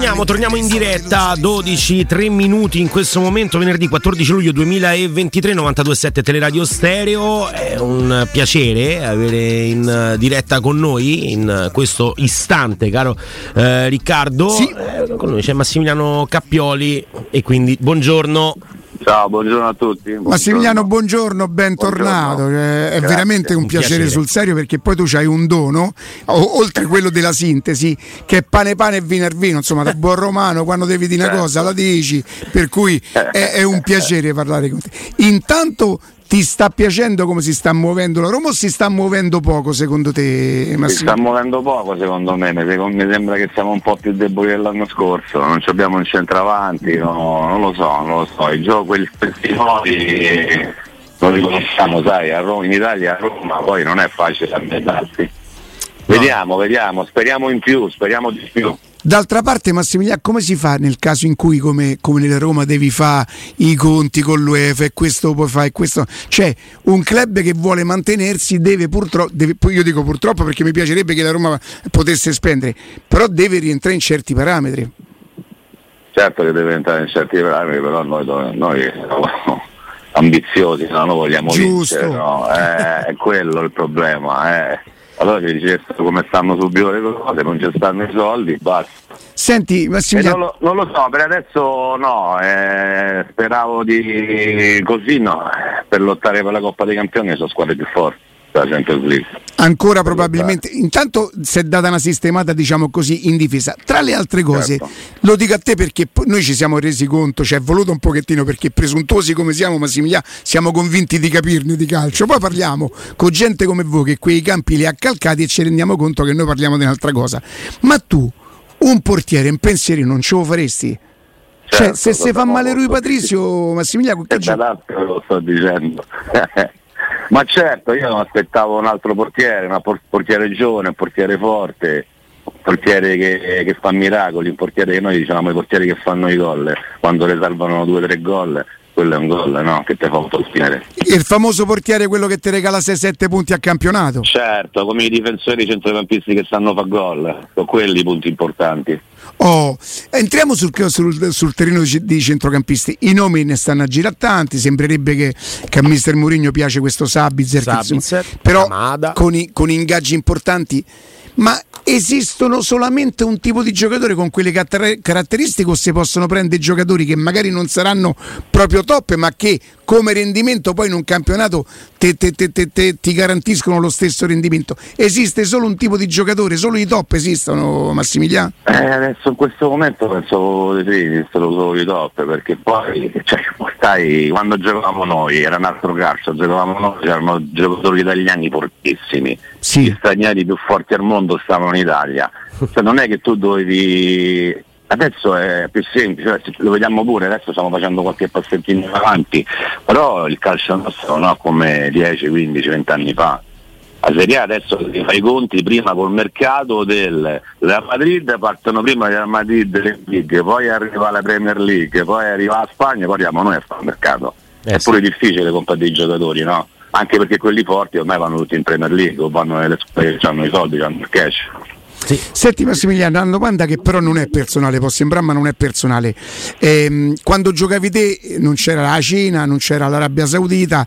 Torniamo, torniamo in diretta 12, 3 minuti in questo momento, venerdì 14 luglio 2023, 92.7 Teleradio Stereo. È un piacere avere in diretta con noi in questo istante, caro eh, Riccardo. Sì. Eh, con noi c'è Massimiliano Cappioli e quindi buongiorno. Ciao, buongiorno a tutti. Buongiorno. Massimiliano, buongiorno, bentornato. Buongiorno. Eh, È Grazie. veramente un, Un piacere, piacere. sul serio perché poi tu hai un dono, o- oltre quello della sintesi, che è pane pane e vino è vino, insomma, da buon romano quando devi dire una Certo. cosa la dici, per cui è, è un piacere parlare con te. Intanto ti sta piacendo come si sta muovendo la Roma o si sta muovendo poco secondo te Si sta muovendo poco secondo me, mi sembra che siamo un po' più deboli dell'anno scorso, non ci abbiamo un centravanti, no, non lo so, non lo so, i giochi, quelli questi nodi non li conosciamo, sai, a Roma, in Italia a Roma poi non è facile ambientarsi. Vediamo, vediamo, speriamo in più, speriamo di più. D'altra parte, Massimiliano, come si fa nel caso in cui, come, come nella Roma, devi fare i conti con l'UEFA e questo puoi fare e questo? Cioè, un club che vuole mantenersi deve purtroppo, deve- poi io dico purtroppo perché mi piacerebbe che la Roma potesse spendere, però deve rientrare in certi parametri. Certo che deve entrare in certi parametri, però noi, noi siamo ambiziosi, no? noi vogliamo Giusto. vincere, no? Eh, è quello il problema. eh. Allora ci dicessero come stanno subito le cose, non ci stanno i soldi, basta. Senti, Massimiliano, non, lo, non lo so, per adesso no, eh, speravo di così no, eh, per lottare per la Coppa dei Campioni sono squadre più forti, la Champions League. ancora probabilmente, intanto si è data una sistemata, diciamo così, in difesa. Tra le altre cose, Certo. lo dico a te perché noi ci siamo resi conto, ci è voluto un pochettino perché presuntuosi come siamo, Massimiliano, siamo convinti di capirne di calcio. Poi parliamo con gente come voi che quei campi li ha calcati e ci rendiamo conto che noi parliamo di un'altra cosa. Ma tu, un portiere, un pensiero non ce lo faresti? cioè, Certo, se si fa male lui Patrizio, Massimiliano, che l'altro lo sto dicendo. Ma certo, io non aspettavo un altro portiere, un por- portiere giovane, un portiere forte, un portiere che, che fa miracoli, un portiere che noi diciamo i portieri che fanno i gol, quando le salvano due o tre gol, quello è un gol, no? Che ti fa un portiere. il famoso portiere quello che ti regala 6-7 punti a campionato. Certo, come i difensori i centrocampisti che sanno fa gol, sono quelli i punti importanti. Oh, entriamo sul, sul- sul terreno di, centrocampisti. I nomi ne stanno a girare tanti. Sembrerebbe che, che a Mister Mourinho piace questo Sabitzer, che, insomma, Sabitzer, però con, i- con ingaggi importanti. Ma esistono solamente un tipo di giocatore con quelle caratteristiche o si possono prendere giocatori che magari non saranno proprio top, ma che come rendimento poi in un campionato te- te- te- ti garantiscono lo stesso rendimento? Esiste solo un tipo di giocatore, solo i top esistono, Massimiliano? Eh, adesso in questo momento penso di sì, esistono solo i top, perché poi cioè, stai, quando giocavamo noi era un altro calcio, giocavamo noi, c'erano giocatori italiani fortissimi, Sì. gli stranieri più forti al mondo stavano in Italia. Cioè, non è che tu dovevi. Adesso è più semplice, cioè, lo vediamo pure, adesso stiamo facendo qualche passettino in avanti, però il calcio nostro non è come 10, 15, 20 anni fa. La Serie A adesso ti fai i conti prima col mercato del Real Madrid, partono prima Real Madrid le League, poi arriva la Premier League, poi arriva la Spagna, poi arriviamo noi a fare il mercato. Eh è sì. pure difficile comprare dei giocatori, no? Anche perché quelli forti ormai vanno tutti in Premier League o vanno nelle squadre che hanno i soldi, hanno il cash. Sì. Senti Massimiliano, una domanda che però non è personale, può sembrare ma non è personale. Ehm, quando giocavi te eh, non c'era la Cina, non c'era l'Arabia Saudita,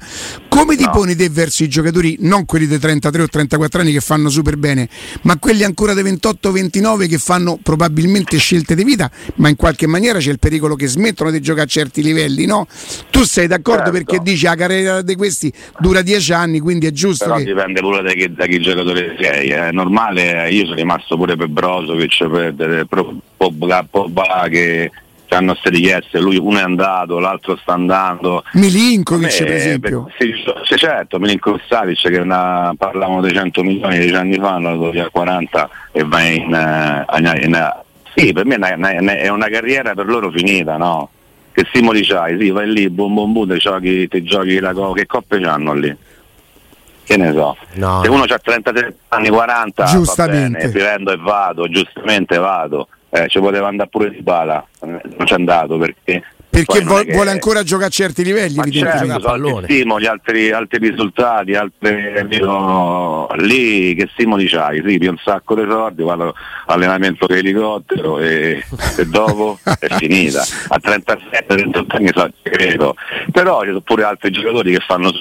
come ti No. poni te verso i giocatori, non quelli dei 33 o 34 anni che fanno super bene, ma quelli ancora dei 28-29 che fanno probabilmente scelte di vita, ma in qualche maniera c'è il pericolo che smettono di giocare a certi livelli, no? Tu sei d'accordo Certo. perché dici la carriera di questi dura 10 anni, quindi è giusto Però che... dipende pure da chi, da chi giocatore sei. È normale, io sono rimasto pure per Brozovic, per, per, Pogba, Pogba che hanno state richieste, lui uno è andato, l'altro sta andando. Milinkovic Eh, per esempio. per- sì, sì, certo, Milinkovic Savic che una, parlavano dei 100 milioni dieci anni fa, hanno dato via 40 e va in, eh, in- in- sì, per me è una, è una carriera per loro finita, no? Che stimoli c'hai? Sì, vai lì, bum bum bum, ti giochi, ti giochi la co- che coppe c'hanno lì? Che ne so. No. Se uno ha 33 anni 40, Giustamente. va bene, vivendo e vado, giustamente vado. Eh, ci poteva andare pure di bala, non c'è andato perché Perché vuole, che... vuole ancora giocare a certi livelli, ma certo, so, stimoli, altri, altri risultati, altre, no, lì che stimoli c'hai? Sì, un sacco di soldi, vado allenamento con elicottero e, e dopo è finita. A 37-38 anni so, credo. Però ci sono pure altri giocatori che fanno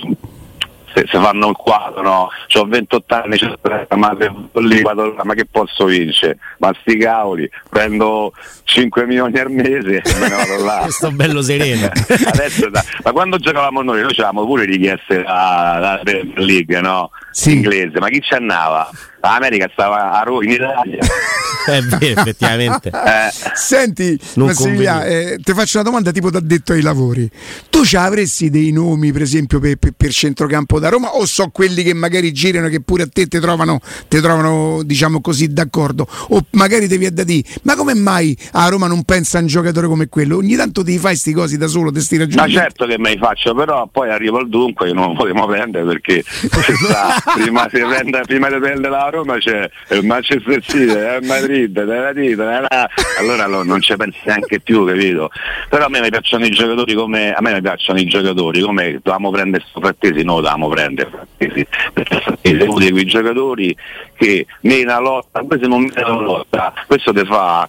se, se fanno il quadro, no? ho 28 anni, c'ho 30, ma, lì, vado, ma che posso vincere? Ma sti cavoli, prendo 5 milioni al mese e me ne vado là. Questo bello sereno. Adesso, da, ma quando giocavamo noi, noi avevamo pure richieste alla Premier League, no? Sì. Inglese, ma chi ci andava? L'America stava a Roma in Italia. È vero, effettivamente. Eh. Senti, Massimiliano, eh, ti faccio una domanda tipo da detto ai lavori. Tu ci avresti dei nomi, per esempio, per, per, per, centrocampo da Roma, o so quelli che magari girano che pure a te ti trovano, te trovano, diciamo così, d'accordo? O magari devi da dire, ma come mai a Roma non pensa a un giocatore come quello? Ogni tanto ti fai sti cosi da solo, ti sti ragionamenti. Ma certo che me li faccio, però poi arrivo al dunque che non lo potremo prendere perché prima, si prende, prima di prendere la Roma c'è il Manchester City, il Madrid, della dita, allora non ci pensi neanche più, capito? Però a me mi piacciono i giocatori come a me mi piacciono i giocatori come dovevamo prendere frattesi, no dovevamo prendere frattesi, perché frattesi è quei giocatori che mena lotta, questo non mena lotta, questo ti fa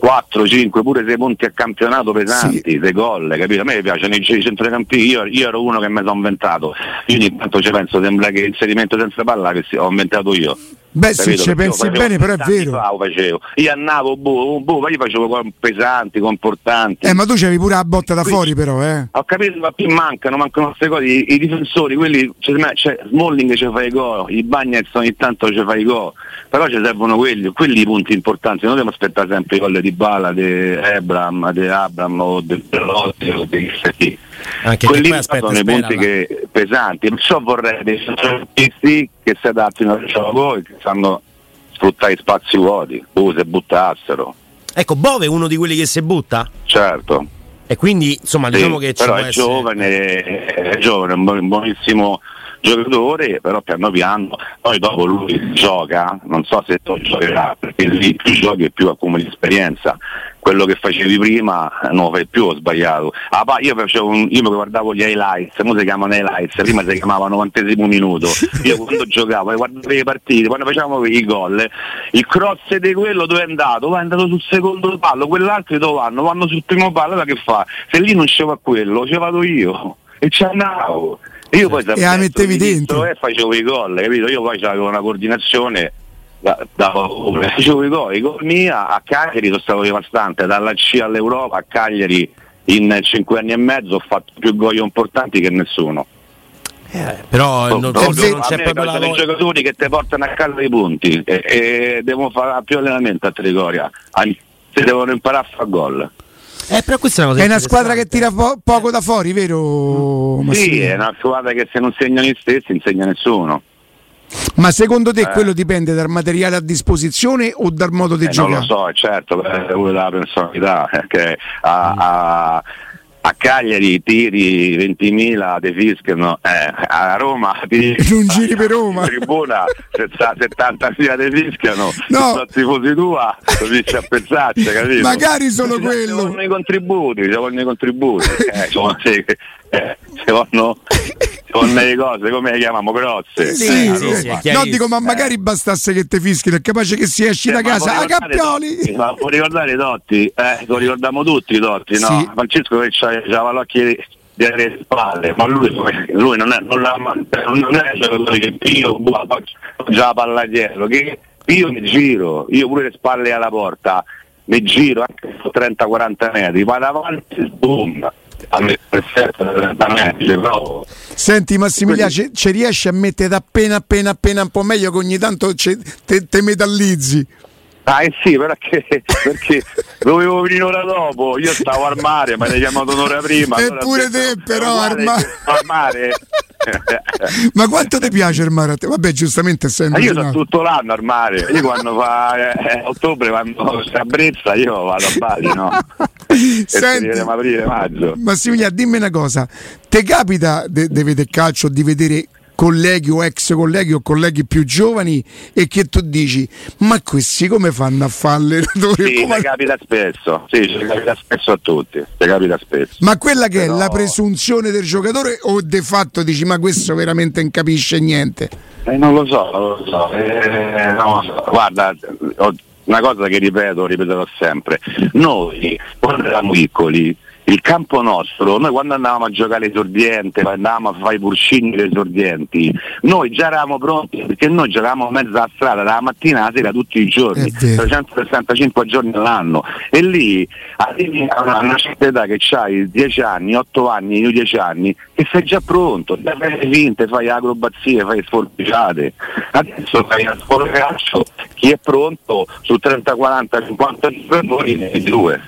4, 5, pure 6 punti a campionato pesanti, sì. 6 gol, capito? A me piacciono i centrocampisti, io, io ero uno che mi sono inventato, io ogni tanto ci penso, sembra che l'inserimento senza palla che ho inventato io. Beh sì, ci pensi bene, però è vero. Io andavo, boh, boh, io facevo pesanti, comportanti. Eh, ma tu c'avevi pure la botta da Quindi, fuori però, eh. Ho capito, ma più mancano, mancano queste cose. I, I, difensori, quelli, cioè, cioè, Smalling ci fa i gol, i Bagnets ogni tanto ci fa i gol, però ci servono quelli, quelli i punti importanti, non dobbiamo aspettare sempre i gol di Bala, di Abram, di Abram o di Pelotti o di. Anche quelli sono i punti che, pesanti, perciò vorrei dei centrocampisti che si adattino al gioco e che sanno sfruttare i spazi vuoti, uh, se buttassero. Ecco, Bove è uno di quelli che si butta? Certo. E quindi insomma sì, diciamo che però è giovane, è giovane, è un buonissimo giocatore, però piano piano, poi dopo lui gioca, non so se tu giocherà, perché lì più giochi e più accumuli esperienza. Quello che facevi prima non lo fai più, ho sbagliato. Ah, io, un, io mi guardavo gli highlights, ora si chiamano highlights, prima si chiamavano novantesimo minuto. Io quando giocavo, guardavo le partite, quando facevamo i gol, il cross di quello dove è andato? Va è andato sul secondo pallo, quell'altro dove vanno? Vanno sul primo pallo, allora che fa? Se lì non c'era quello, ci vado io e ci andavo. Io poi e la mettevi dentro e facevo i gol, capito? Io poi avevo una coordinazione da, da, facevo i gol, i gol mia a Cagliari sono stato devastante, dalla C all'Europa a Cagliari in 5 anni e mezzo ho fatto più gol importanti che nessuno. Eh, però oh, non, non, non c'è proprio la voglia. giocatori che ti portano a casa i punti e, e devono fare più allenamento a Trigoria, si devono imparare a fare gol. Eh, però questa è una, è una squadra che tira po- poco da fuori, vero? Sì, è una squadra che se non segnano gli stessi insegna nessuno. Ma secondo te eh. quello dipende dal materiale a disposizione o dal modo di eh, giocare? Non lo so, certo, è una della personalità eh, che ha, mm. ha a Cagliari tiri 20.000 ti fischiano, eh, a Roma tiri, non giri per Roma tribuna 70.000 ti fischiano no. se tifosi tua riesci a pensarci capito? magari solo ci quello ci vogliono i contributi ci vogliono i contributi eh, cioè, eh, ci vogliono con le cose come le chiamiamo grosse? Sì, eh, sì, sì, no dico ma magari bastasse che te fischino è capace che si esci eh, da casa. a Cappioli ma può ricordare i Dotti eh, lo ricordiamo tutti i Dotti no? Francesco che c'aveva l'occhio di avere le spalle ma lui, lui non è non, non è il giocatore che io già la palla dietro che io mi giro io pure le spalle alla porta mi giro anche 30-40 metri vado avanti boom Senti Massimiliano, ci, ci riesci a mettere appena appena appena un po' meglio che ogni tanto te, metallizzi? Ah eh sì, perché, perché dovevo venire un'ora dopo, io stavo al mare, ma hai chiamato un'ora prima. Eppure allora te però al mare. mare. ma quanto ti piace il mare a te? Vabbè, giustamente essendo. Ma io sono tutto l'anno al mare. Io quando fa eh, ottobre, quando si abbrezza, io vado a Bali, no? Senti, aprile, maggio. Massimiliano, dimmi una cosa: ti capita di vedere calcio, di vedere colleghi o ex colleghi o colleghi più giovani e che tu dici ma questi come fanno a fare allenatore? Sì, come... capita spesso, sì, ci capita spesso a tutti, capita spesso. Ma quella che Però... è la presunzione del giocatore o de fatto dici ma questo veramente non capisce niente? Eh, non lo so, non lo so. Eh, non lo so. Guarda, una cosa che ripeto, ripeterò sempre, noi quando eravamo piccoli il campo nostro, noi quando andavamo a giocare l'esordiente, andavamo a fare i pulcini esordienti, noi già eravamo pronti perché noi giocavamo a mezza strada dalla mattina alla sera tutti i giorni, 365 giorni all'anno e lì arrivi a una certa età che hai 10 anni, 8 anni, 10 anni e sei già pronto, già fai le finte, fai acrobazie, fai sforbiciate. Adesso fai a scuola calcio, chi è pronto su 30, 40, 50 giorni ne due.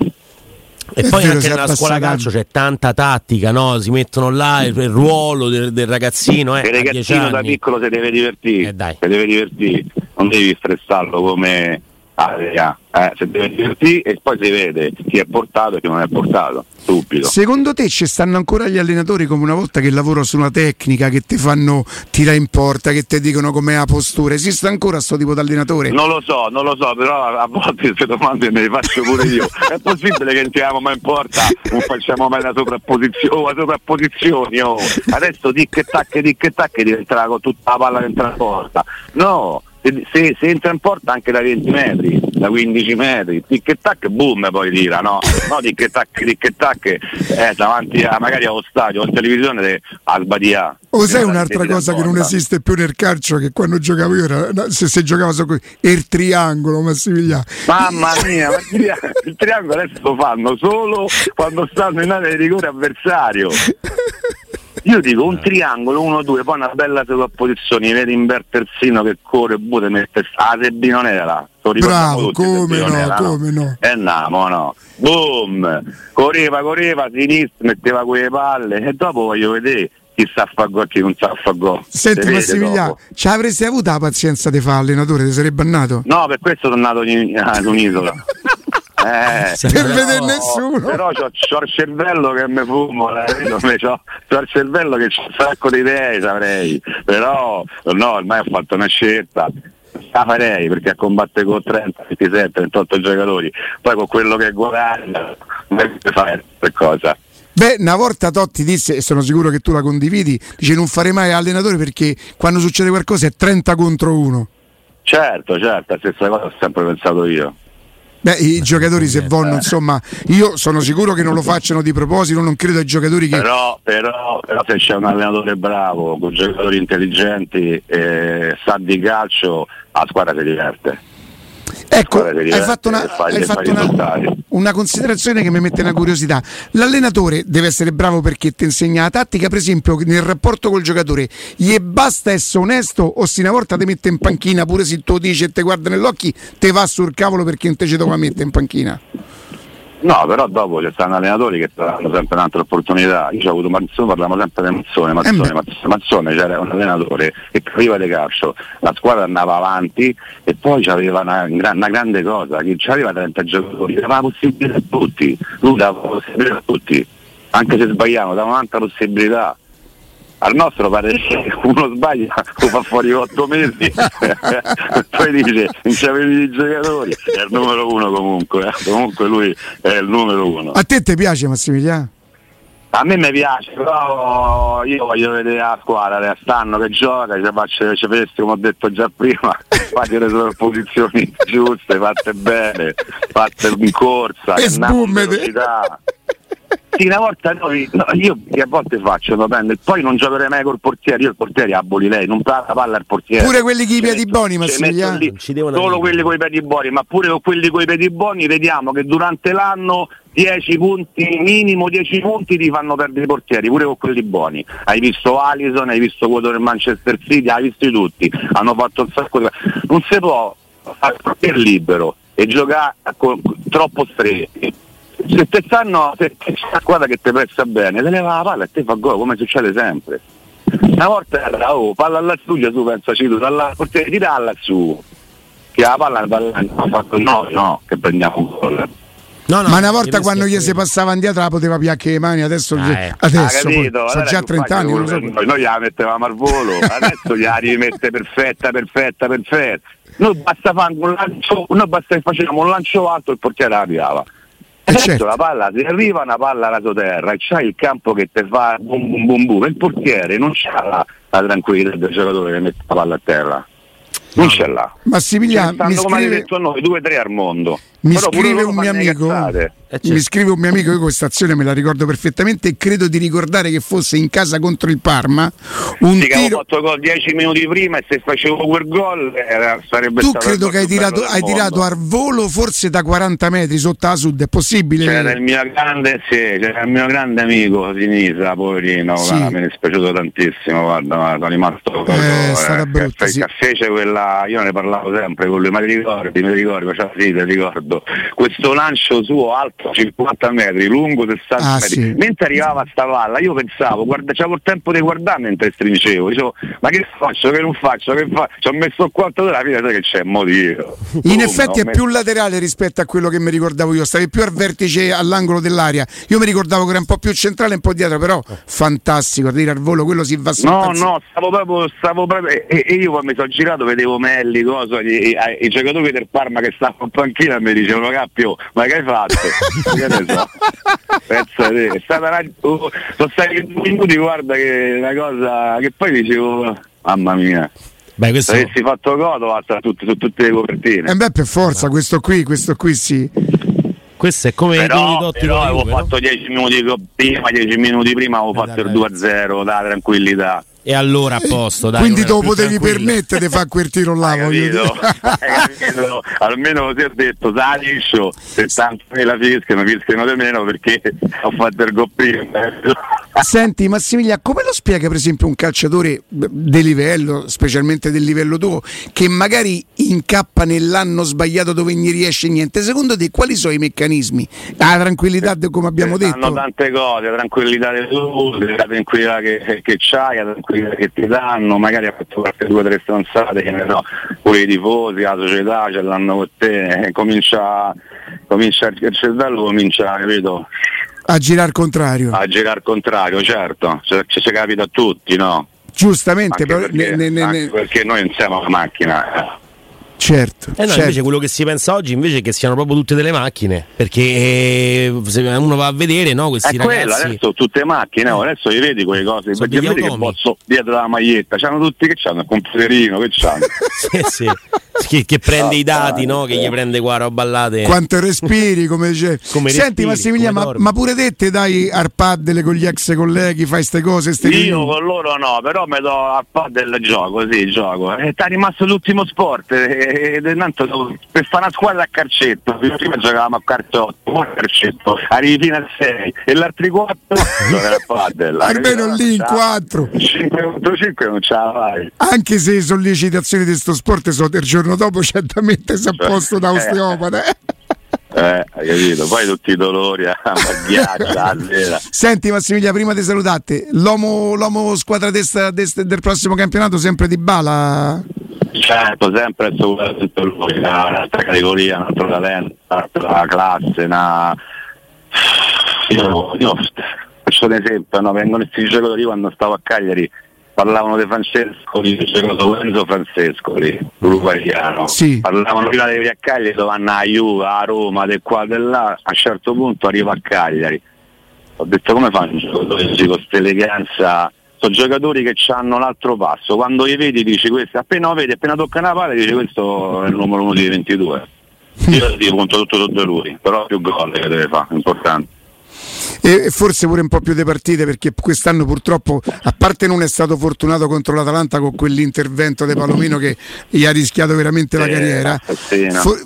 E poi anche nella scuola calcio c'è tanta tattica, no? Si mettono là il, il ruolo del, del ragazzino. Eh, il ragazzino da piccolo si deve divertire. Eh, si deve divertire, non devi stressarlo come area, eh, se deve divertire e poi si vede chi è portato e chi non è portato subito. Secondo te ci stanno ancora gli allenatori come una volta che lavorano su una tecnica, che ti fanno tirare in porta, che ti dicono com'è la postura? Esiste ancora questo tipo di allenatore? Non lo so, non lo so, però a volte queste domande me le faccio pure io. è possibile che entriamo mai in porta, non facciamo mai la sovrapposizione, la sovrapposizioni, oh. adesso tic e tac, tic e tac diventerà con tutta la palla dentro la porta. No, se, se, entra in porta anche da 20 metri, da 15 metri, tic e tac, boom poi tira, no? No tic e tac, tic e tac, eh, davanti a magari allo stadio o in televisione a sbadia. O sai un'altra cosa che non esiste più nel calcio, che quando giocavo io era, se, se giocavo so, il triangolo, Massimiliano. Mamma mia, il triangolo adesso lo fanno solo quando stanno in area di rigore avversario. Io dico un triangolo, uno, due, poi una bella sovrapposizione, vedi in Bertersino che corre, bude, mette ah, Sebbi non era. Bravo, come no, era, come no. no. E andiamo, no. Boom! Correva, correva, sinistra, metteva quelle palle e dopo voglio vedere chi sa fare gol e chi non sa fare gol. Senti Massimiliano, ci avresti avuto la pazienza di fare allenatore, ti sarebbe andato? No, per questo sono nato in, in un'isola. Eh, per vedere nessuno. Però c'ho, c'ho, il cervello che mi fumo, eh, c'ho, c'ho, il cervello che c'ho un sacco di idee, saprei. Però no, ormai ho fatto una scelta. La farei perché a combattere con 30, 27, 28 giocatori, poi con quello che guadagna, non fare questa cosa. Beh, una volta Totti disse, e sono sicuro che tu la condividi, dice non fare mai allenatore perché quando succede qualcosa è 30 contro 1. Certo, certo, la stessa cosa ho sempre pensato io. Beh, i giocatori se vogliono, insomma, io sono sicuro che non lo facciano di proposito, non credo ai giocatori che... Però, però, però se c'è un allenatore bravo, con giocatori intelligenti, eh, sa di calcio, la squadra si diverte. Ecco, hai fatto, una, hai fatto una, una, considerazione che mi mette una curiosità. L'allenatore deve essere bravo perché ti insegna la tattica, per esempio nel rapporto col giocatore, gli basta essere onesto o se una volta ti mette in panchina pure se tu dici e ti guarda negli occhi, te va sul cavolo perché non te ci dove mettere in panchina. No, però dopo ci stanno allenatori che danno sempre un'altra opportunità. Io ho avuto Mazzone, parliamo sempre di Mazzone, Mazzone, eh Mazzone, Mazzone c'era un allenatore che capiva di calcio, la squadra andava avanti e poi aveva una, una, grande cosa, che aveva 30 giocatori, dava possibilità a tutti, lui dava possibilità a tutti, anche se sbagliamo, dava un'altra possibilità al nostro pare che uno sbaglia lo fa fuori otto mesi poi dice non c'avevi i giocatori è il numero uno comunque eh. comunque lui è il numero uno a te ti piace Massimiliano? A me mi piace, però io voglio vedere la squadra stanno che gioca, ci faccio ci vedeste come ho detto già prima, fate le sovrapposizioni giuste, fatte bene, fatte in corsa, e sbummete. Sì, una volta noi, no, io che a volte faccio, va bene, poi non giocherei mai col portiere, io il portiere aboli lei, non la palla al portiere. Pure quelli con i piedi buoni, Massimiliano. Solo quelli con i piedi buoni, ma pure con quelli con i piedi buoni vediamo che durante l'anno 10 punti, minimo 10 punti ti fanno perdere i portieri, pure con quelli buoni. Hai visto Alison, hai visto quello del Manchester City, hai visto tutti, hanno fatto un sacco di... Non si può fare il portiere libero e giocare con, troppo stretti se te stanno, se c'è una squadra che ti presta bene, te leva la palla e te fa gol, come succede sempre. Una volta era, oh, palla alla studio, tu pensaci tu, dalla portiere tiralla su, che la palla ha fatto no, no, che prendiamo un gol. No, no, ma una volta quando gli si passava indietro la poteva piacere le mani, adesso, ah, eh. adesso poi, sono già 30 anni. So. Noi, noi la mettevamo al volo, adesso gli rimette perfetta, perfetta, perfetta. Noi basta fare un lancio, noi basta che facevamo un lancio alto e il portiere arrivava. Eh, adesso certo. la palla ti arriva una palla alla terra e c'hai il campo che ti fa bum bum bum bum il portiere non c'ha la, la tranquillità del giocatore che mette la palla a terra non ce l'ha. Massimiliano, mi scrive... come detto noi, due o tre al mondo. Mi scrive un mio amico. Eh, certo. Mi scrive un mio amico, io questa azione me la ricordo perfettamente e credo di ricordare che fosse in casa contro il Parma. Un sì, tiro... fatto gol dieci minuti prima e se facevo quel gol era, sarebbe tu stato. Tu credo che hai tirato, hai tirato al volo forse da 40 metri sotto la sud, è possibile? C'era il mio grande, sì, c'era il mio grande amico Sinisa, poverino, sì. guarda, mi è dispiaciuto tantissimo, guarda, sono rimasto. Eh, è stata eh, brutta. Sì. Fece quella, io ne parlavo sempre con lui, ma ti ricordi, mi ricordi, faceva sì, ti ricordo. Questo lancio suo alto 50 metri, lungo 60 ah, metri. Sì. Mentre arrivava a sta palla, io pensavo, guarda, c'avevo il tempo di guardare mentre stringevo. Dicevo, ma che faccio? Che non faccio? Che faccio? Ci ho messo il quarto della fine, sai che c'è motivo. In oh, effetti è messo... più laterale rispetto a quello che mi ricordavo io, stavi più al vertice all'angolo dell'aria. Io mi ricordavo che era un po' più centrale, un po' dietro, però fantastico, a dire al volo, quello si va. No, no, stavo proprio, stavo proprio e, e, io quando mi sono girato vedevo Melli, cosa, i, i, i, giocatori del Parma che stavano in panchina e mi dicevano Cappio, ma che hai fatto? che ne so. Pensa te, è stata una, uh, sono stati due minuti, guarda che una cosa che poi dicevo, mamma mia. Beh, questo... Se avessi fatto godo basta tutte, su tutte le copertine. E eh beh, per forza, questo qui, questo qui sì. Questo è come però, i però avevo fatto 10 minuti prima, 10 minuti prima avevo eh, fatto il 2-0, da tranquillità. E allora a posto, dai. Quindi te lo potevi permettere di fare quel tiro là, voglio Almeno così ho detto, sa liscio, 70.000 fischiano, fischiano di meno perché ho fatto il goppino. Senti Massimiliano, come lo spiega per esempio un calciatore di livello, specialmente del livello tuo, che magari incappa nell'anno sbagliato dove non riesce niente? Secondo te quali sono i meccanismi? La tranquillità, come abbiamo detto? Hanno tante cose, la tranquillità del tutte, la tranquillità che, che c'hai, la tranquillità che ti danno, magari ha fatto qualche due o tre stronzate, che ne so, pure i tifosi, la società ce l'hanno con te, e comincia, comincia il cervello comincia, capito? A girare al contrario. A girare al contrario, certo, ci, ci capita a tutti, no? Giustamente, però, perché, ne, ne, ne, perché noi non siamo una macchina. Eh. Certo, eh no, certo. invece quello che si pensa oggi invece è che siano proprio tutte delle macchine, perché eh, se uno va a vedere no, questi è ragazzi... Quello, adesso tutte macchine, oh, adesso gli vedi quelle cose, perché vedi che posso dietro la maglietta, c'hanno tutti che c'hanno il computerino, che c'hanno. sì, sì. Che, che, prende ah, i dati, no? Che gli prende qua roba ballate. Quanto respiri, come dice. Come Senti, Massimiliano, ma, ma, pure te te dai arpaddele con gli ex colleghi, fai queste cose? Ste Io con loro no, però mi do arpaddele gioco, sì, gioco. E sta rimasto l'ultimo sport. Ed è tanto per fare una squadra a calcetto. Prima giocavamo a cartotto, a calcetto, arrivi fino a 6 e l'altri 4 giocano a paddle. Almeno lì in 4. 5 contro 5 non ce la fai. Anche se le sollecitazioni di questo sport sono del giorno dopo certamente si è cioè, posto da osteopata. Eh. Eh, hai capito? Poi tutti i dolori a ghiaccia, Senti Massimiliano, prima di salutarti, l'uomo, l'uomo squadra testa del prossimo campionato sempre di Bala? Certo, sempre tutto lui, un'altra categoria, un altro talento, un'altra classe, una... Io, io faccio un esempio, no? vengono questi giocatori quando stavo a Cagliari parlavano di Francesco, di Enzo Francesco, l'uruguayano. Sì. Parlavano prima di a Cagliari dove vanno a Juve, a Roma, del qua, del là, a un certo punto arriva a Cagliari. Ho detto come fanno i giocatori con questa eleganza? Sono giocatori che hanno l'altro passo, quando li vedi dici questo, appena lo vedi, appena tocca una palla dici questo è il numero uno di 22. Io ti punto tutto su lui, però più gol che deve fare, importante e forse pure un po' più di partite perché quest'anno purtroppo a parte non è stato fortunato contro l'Atalanta con quell'intervento di Palomino che gli ha rischiato veramente la carriera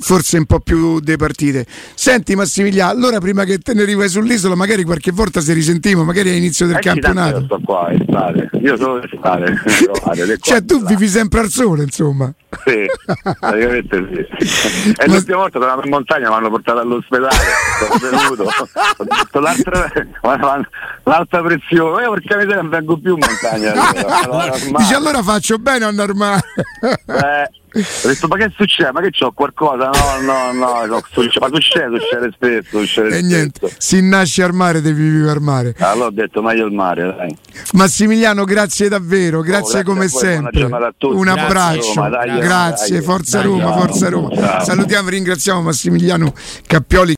forse un po' più di partite. Senti Massimiliano allora prima che te ne arrivi sull'isola magari qualche volta se risentiamo magari all'inizio del eh, campionato. io sto qua estate. Io sono estate cioè tu vivi sempre al sole insomma. Sì, praticamente sì. E l'ultima volta tornato in montagna mi hanno portato all'ospedale, sono venuto, l'altra, l'alta pressione, io perché non vengo più in montagna. Dice allora faccio bene a normale. Eh, Ho detto ma che succede? Ma che c'ho qualcosa? No, no, no, no succede, ma succede, succede spesso, succede E spesso. niente, si nasce al mare, devi vivere al mare. Allora ho detto meglio il mare, dai. Massimiliano, grazie davvero, grazie grazie come voi, sempre. Un Grazie, abbraccio, Roma, dai, grazie, dai. forza Dai, Roma, forza Roma. Ciao. Salutiamo, Ciao. ringraziamo Massimiliano Cappioli.